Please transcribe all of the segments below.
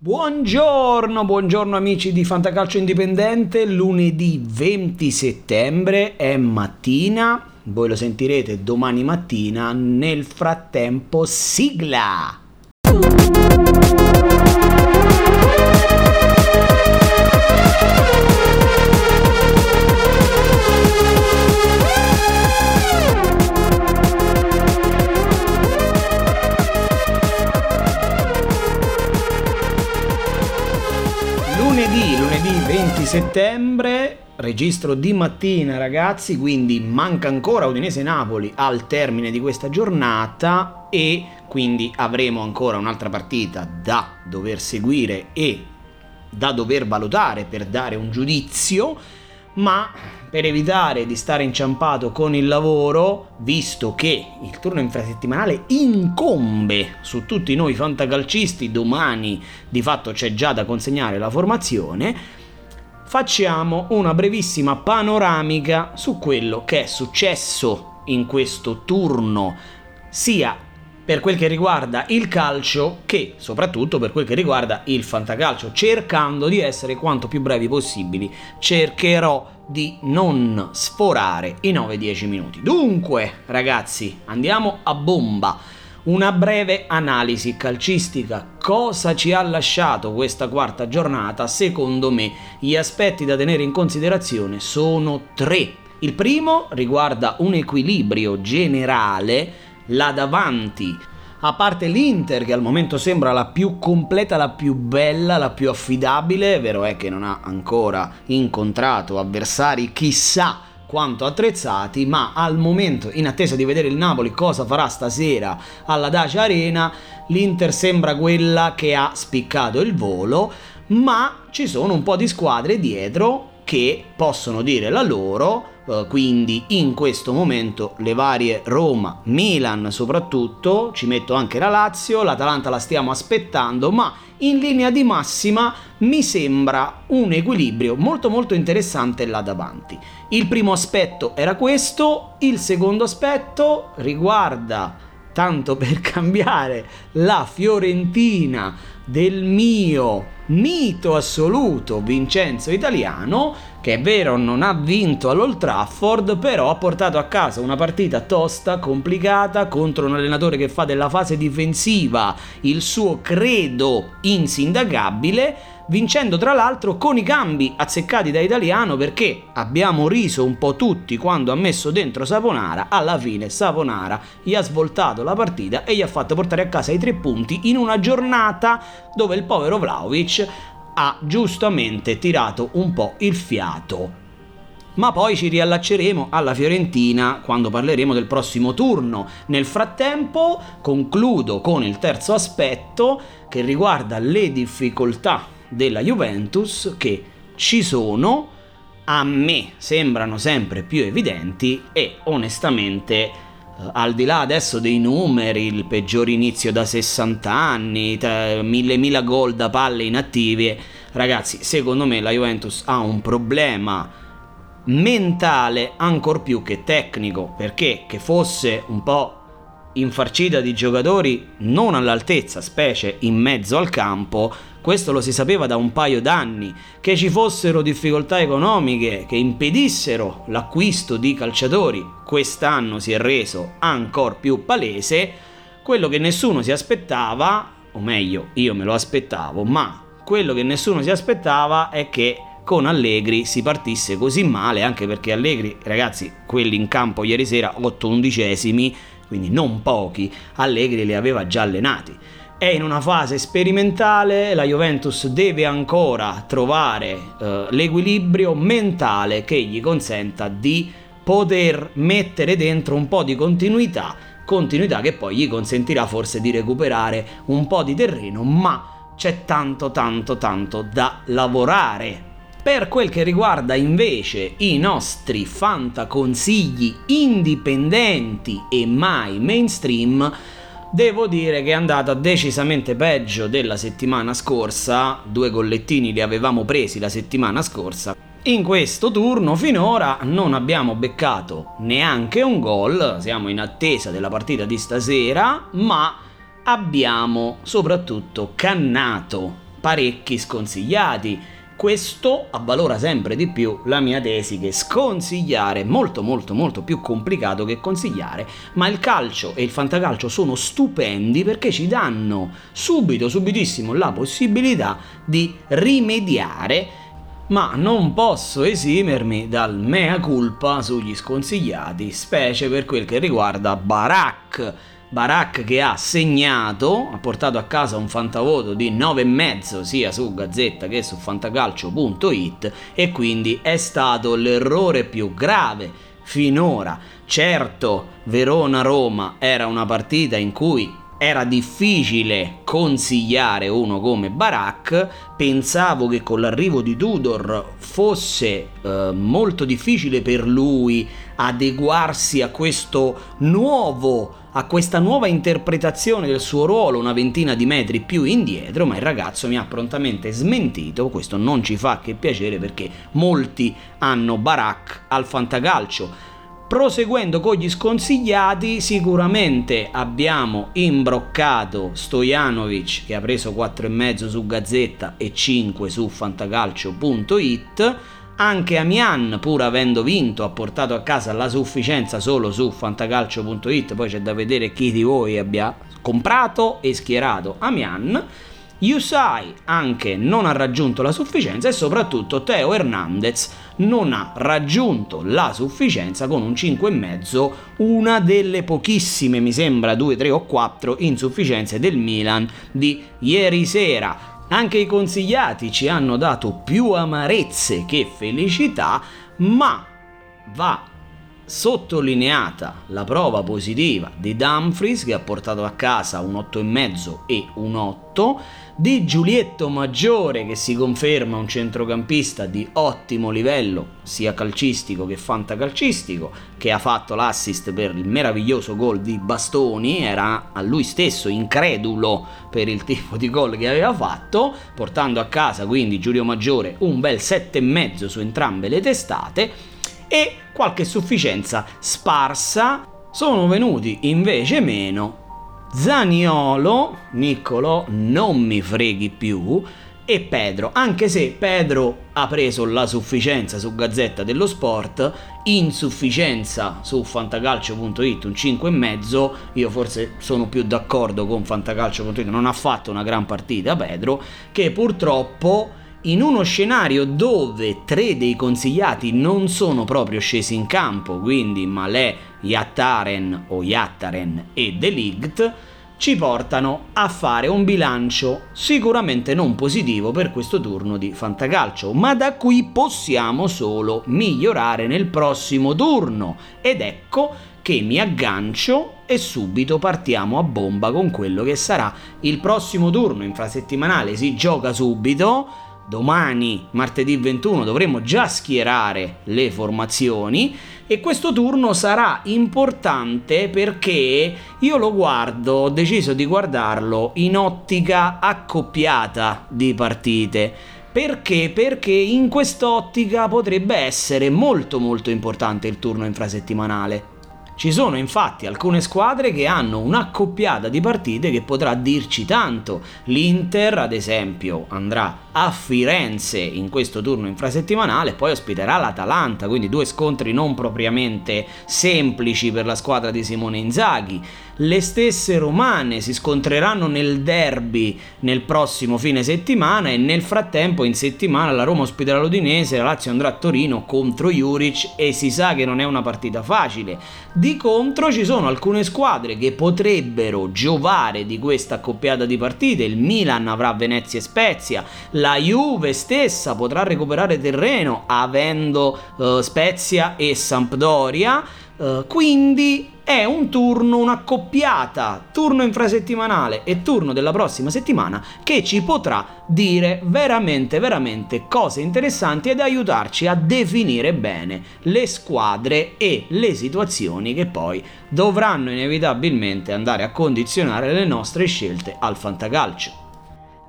Buongiorno, buongiorno amici di Fantacalcio Indipendente, lunedì 20 settembre è mattina, voi lo sentirete domani mattina, nel frattempo sigla! Settembre, registro di mattina ragazzi, quindi manca ancora Udinese-Napoli al termine di questa giornata e quindi avremo ancora un'altra partita da dover seguire e da dover valutare per dare un giudizio, ma per evitare di stare inciampato con il lavoro, visto che il turno infrasettimanale incombe su tutti noi fantacalcisti, domani di fatto c'è già da consegnare la formazione, facciamo una brevissima panoramica su quello che è successo in questo turno, sia per quel che riguarda il calcio che soprattutto per quel che riguarda il fantacalcio, cercando di essere quanto più brevi possibili. Cercherò di non sforare i 9-10 minuti. Dunque, ragazzi, andiamo a bomba. Una breve analisi calcistica. Cosa ci ha lasciato questa quarta giornata? Secondo me gli aspetti da tenere in considerazione sono tre. Il primo riguarda un equilibrio generale là davanti. A parte l'Inter che al momento sembra la più completa, la più bella, la più affidabile, vero è che non ha ancora incontrato avversari chissà quanto attrezzati, ma al momento, in attesa di vedere il Napoli cosa farà stasera alla Dacia Arena, l'Inter sembra quella che ha spiccato il volo, ma ci sono un po' di squadre dietro che possono dire la loro eh, quindi in questo momento le varie Roma, Milan soprattutto, ci metto anche la Lazio, l'Atalanta la stiamo aspettando, ma in linea di massima mi sembra un equilibrio molto molto interessante là davanti. Il primo aspetto era questo, il secondo aspetto riguarda tanto per cambiare la Fiorentina del mio mito assoluto Vincenzo Italiano, che è vero non ha vinto all'Old Trafford, però ha portato a casa una partita tosta, complicata, contro un allenatore che fa della fase difensiva il suo credo insindacabile vincendo tra l'altro con i cambi azzeccati da italiano perché abbiamo riso un po' tutti quando ha messo dentro Saponara, alla fine Saponara gli ha svoltato la partita e gli ha fatto portare a casa i tre punti in una giornata dove il povero Vlaovic ha giustamente tirato un po' il fiato ma poi ci riallacceremo alla Fiorentina quando parleremo del prossimo turno. Nel frattempo concludo con il terzo aspetto che riguarda le difficoltà della Juventus che ci sono, a me sembrano sempre più evidenti e onestamente eh, al di là adesso dei numeri, il peggior inizio da 60 anni, mille mila gol da palle inattive, ragazzi, secondo me la Juventus ha un problema mentale ancor più che tecnico, perché che fosse un po' infarcita di giocatori non all'altezza, specie in mezzo al campo, questo lo si sapeva da un paio d'anni, che ci fossero difficoltà economiche che impedissero l'acquisto di calciatori, quest'anno si è reso ancora più palese, quello che nessuno si aspettava, o meglio io me lo aspettavo, ma quello che nessuno si aspettava è che con Allegri si partisse così male, anche perché Allegri, ragazzi, quelli in campo ieri sera 8 undicesimi, quindi non pochi, Allegri li aveva già allenati. È in una fase sperimentale, la Juventus deve ancora trovare eh, l'equilibrio mentale che gli consenta di poter mettere dentro un po' di continuità, continuità che poi gli consentirà forse di recuperare un po' di terreno, ma c'è tanto tanto tanto da lavorare per quel che riguarda invece i nostri fanta consigli indipendenti e mai mainstream, devo dire che è andata decisamente peggio della settimana scorsa, due gollettini li avevamo presi la settimana scorsa. In questo turno finora non abbiamo beccato neanche un gol, siamo in attesa della partita di stasera, ma abbiamo soprattutto cannato parecchi sconsigliati. Questo avvalora sempre di più la mia tesi che sconsigliare è molto molto molto più complicato che consigliare, ma il calcio e il fantacalcio sono stupendi perché ci danno subito, subitissimo la possibilità di rimediare ma non posso esimermi dal mea culpa sugli sconsigliati, specie per quel che riguarda Barak. Barak che ha segnato, ha portato a casa un fantavoto di 9,5 sia su Gazzetta che su fantacalcio.it e quindi è stato l'errore più grave finora. Certo, Verona-Roma era una partita in cui era difficile consigliare uno come Barak, pensavo che con l'arrivo di Tudor fosse eh, molto difficile per lui adeguarsi a questo nuovo a questa nuova interpretazione del suo ruolo una ventina di metri più indietro, ma il ragazzo mi ha prontamente smentito, questo non ci fa che piacere perché molti hanno Barak al fantacalcio Proseguendo con gli sconsigliati, sicuramente abbiamo imbroccato Stojanovic che ha preso 4,5 su Gazzetta e 5 su fantacalcio.it. Anche Amian, pur avendo vinto, ha portato a casa la sufficienza solo su fantacalcio.it. Poi c'è da vedere chi di voi abbia comprato e schierato Amian. Yusai anche non ha raggiunto la sufficienza e soprattutto Teo Hernandez non ha raggiunto la sufficienza con un 5,5, una delle pochissime, mi sembra 2, 3 o 4 insufficienze del Milan di ieri sera. Anche i consigliati ci hanno dato più amarezze che felicità, ma va sottolineata la prova positiva di Dumfries che ha portato a casa un 8,5 e un 8, di Giulietto Maggiore che si conferma un centrocampista di ottimo livello sia calcistico che fantacalcistico, che ha fatto l'assist per il meraviglioso gol di Bastoni, era a lui stesso incredulo per il tipo di gol che aveva fatto, portando a casa quindi Giulio Maggiore un bel 7,5 su entrambe le testate e qualche sufficienza sparsa. Sono venuti invece meno. Zaniolo, Niccolo, non mi freghi più, e Pedro, anche se Pedro ha preso la sufficienza su Gazzetta dello Sport, insufficienza su fantacalcio.it, un 5,5, io forse sono più d'accordo con fantacalcio.it, non ha fatto una gran partita Pedro, che purtroppo in uno scenario dove tre dei consigliati non sono proprio scesi in campo, quindi Malè, Yattaren o Yattaren e Delict, ci portano a fare un bilancio sicuramente non positivo per questo turno di fantacalcio, ma da qui possiamo solo migliorare nel prossimo turno. Ed ecco che mi aggancio e subito partiamo a bomba con quello che sarà il prossimo turno infrasettimanale. Si gioca subito domani, martedì 21, dovremo già schierare le formazioni e questo turno sarà importante perché io lo guardo, ho deciso di guardarlo in ottica accoppiata di partite. Perché? Perché in quest'ottica potrebbe essere molto molto importante il turno infrasettimanale. Ci sono infatti alcune squadre che hanno un'accoppiata di partite che potrà dirci tanto. L'Inter, ad esempio, andrà a Firenze in questo turno infrasettimanale, poi ospiterà l'Atalanta, quindi due scontri non propriamente semplici per la squadra di Simone Inzaghi. Le stesse romane si scontreranno nel derby nel prossimo fine settimana e nel frattempo in settimana la Roma ospiterà l'Udinese, la Lazio andrà a Torino contro Juric e si sa che non è una partita facile. Di contro ci sono alcune squadre che potrebbero giovare di questa accoppiata di partite, il Milan avrà Venezia e Spezia, la Juve stessa potrà recuperare terreno avendo uh, Spezia e Sampdoria, uh, quindi è un turno, un'accoppiata, turno infrasettimanale e turno della prossima settimana che ci potrà dire veramente, veramente cose interessanti ed aiutarci a definire bene le squadre e le situazioni che poi dovranno inevitabilmente andare a condizionare le nostre scelte al fantacalcio.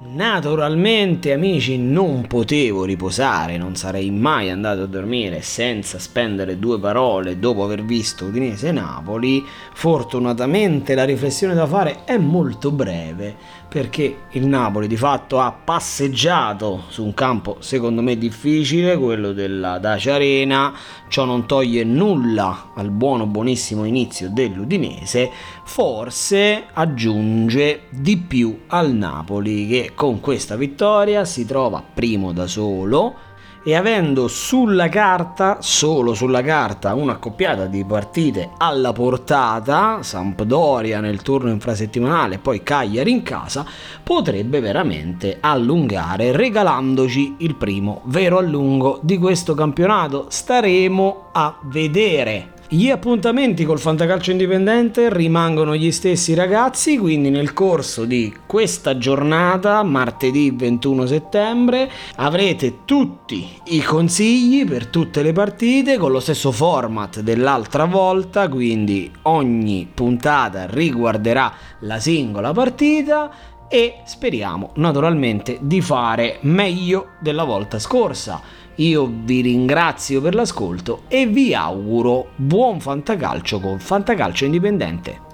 Naturalmente amici non potevo riposare, non sarei mai andato a dormire senza spendere due parole dopo aver visto Udinese Napoli. Fortunatamente la riflessione da fare è molto breve perché il Napoli di fatto ha passeggiato su un campo secondo me difficile, quello della Dacia Arena, ciò non toglie nulla al buono buonissimo inizio dell'Udinese, forse aggiunge di più al Napoli che con questa vittoria si trova primo da solo e avendo sulla carta, solo sulla carta, una accoppiata di partite alla portata, Sampdoria nel turno infrasettimanale e poi Cagliari in casa, potrebbe veramente allungare regalandoci il primo vero allungo di questo campionato. Staremo a vedere. Gli appuntamenti col Fantacalcio Indipendente rimangono gli stessi ragazzi, quindi nel corso di questa giornata, martedì 21 settembre, avrete tutti i consigli per tutte le partite con lo stesso format dell'altra volta, quindi ogni puntata riguarderà la singola partita e speriamo naturalmente di fare meglio della volta scorsa. Io vi ringrazio per l'ascolto e vi auguro buon fantacalcio con Fantacalcio Indipendente.